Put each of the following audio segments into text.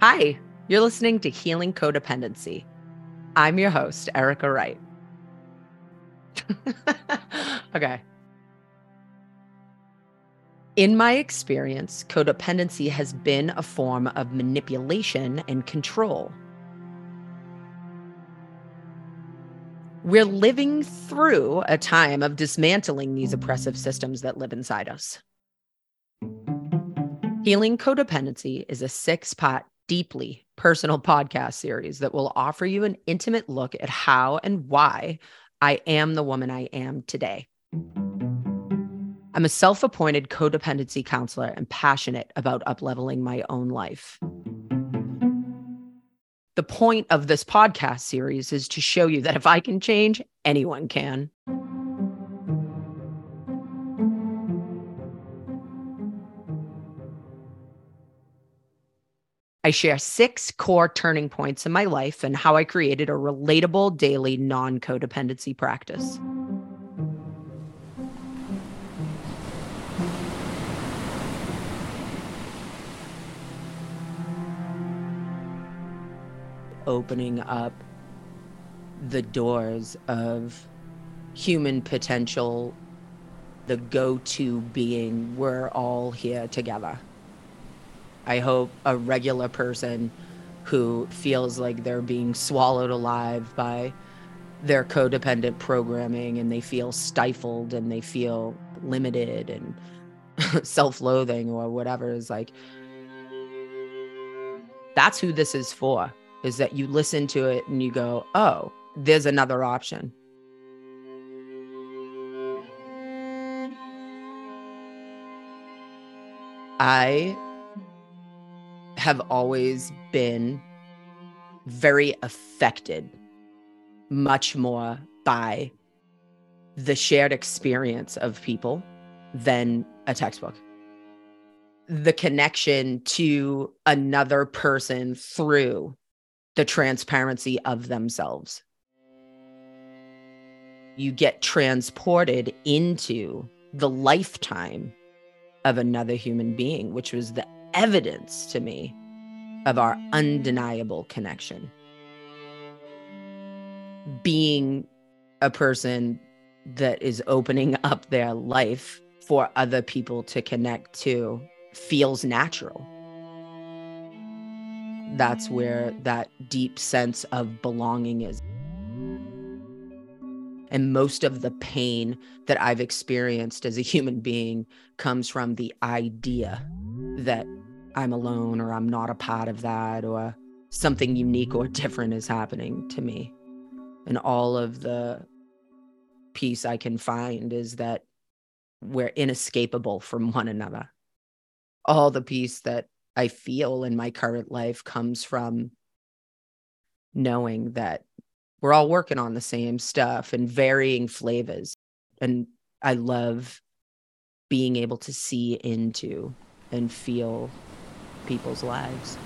Hi, you're listening to Healing Codependency. I'm your host, Erika Wright. okay. In my experience, codependency has been a form of manipulation and control. We're living through a time of dismantling these oppressive systems that live inside us. Healing Codependency is a six part, deeply personal podcast series that will offer you an intimate look at how and why I am the woman I am today. I'm a self appointed codependency counselor and passionate about upleveling my own life. The point of this podcast series is to show you that if I can change, anyone can. I share six core turning points in my life and how I created a relatable daily non codependency practice. Opening up the doors of human potential, the go to being, we're all here together. I hope a regular person who feels like they're being swallowed alive by their codependent programming and they feel stifled and they feel limited and self-loathing or whatever is like that's who this is for is that you listen to it and you go oh there's another option. I have always been very affected much more by the shared experience of people than a textbook. The connection to another person through the transparency of themselves. You get transported into the lifetime of another human being, which was the evidence to me of our undeniable connection. Being a person that is opening up their life for other people to connect to feels natural. That's where that deep sense of belonging is. And most of the pain that I've experienced as a human being comes from the idea that I'm alone or I'm not a part of that or something unique or different is happening to me. And all of the peace I can find is that we're inescapable from one another. All the peace that I feel in my current life comes from knowing that we're all working on the same stuff in varying flavors. And I love being able to see into and feel people's lives.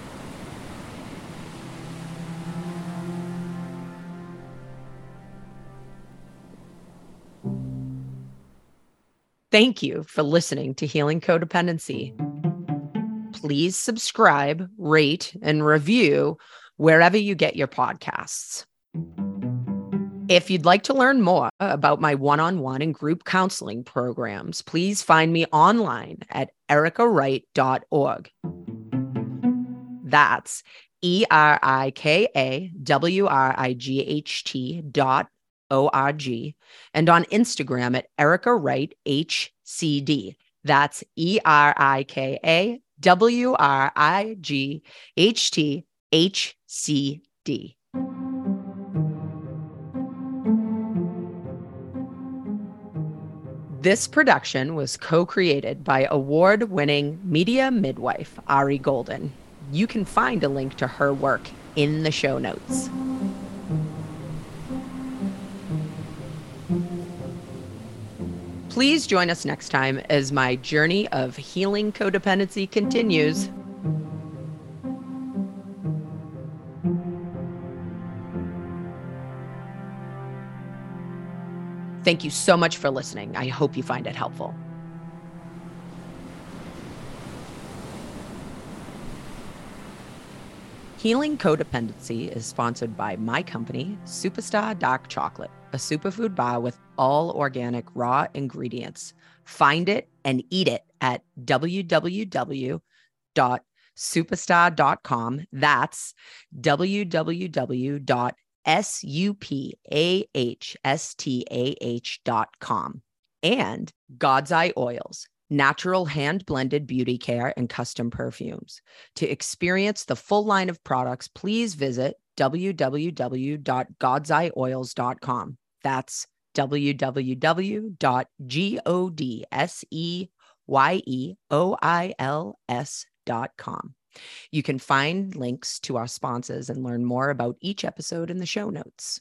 Thank you for listening to Healing Codependency. Please subscribe, rate, and review wherever you get your podcasts. If you'd like to learn more about my one on one and group counseling programs, please find me online at erikawright.org. That's E R I K A W R I G H T dot O R G and on Instagram at Erika Wright HCD. That's E R I K A W R I G H T H C D. This production was co created by award winning media midwife Ari Golden you can find a link to her work in the show notes. Please join us next time as my journey of healing codependency continues. Thank you so much for listening. I hope you find it helpful. Healing Codependency is sponsored by my company, Superstar Dark Chocolate, a superfood bar with all organic raw ingredients. Find it and eat it at www.superstar.com. That's www.supahstaa.com. And God's Eye Oils natural hand blended beauty care and custom perfumes. To experience the full line of products, please visit www.godseyeoils.com. That's www.godseyeoils.com. You can find links to our sponsors and learn more about each episode in the show notes.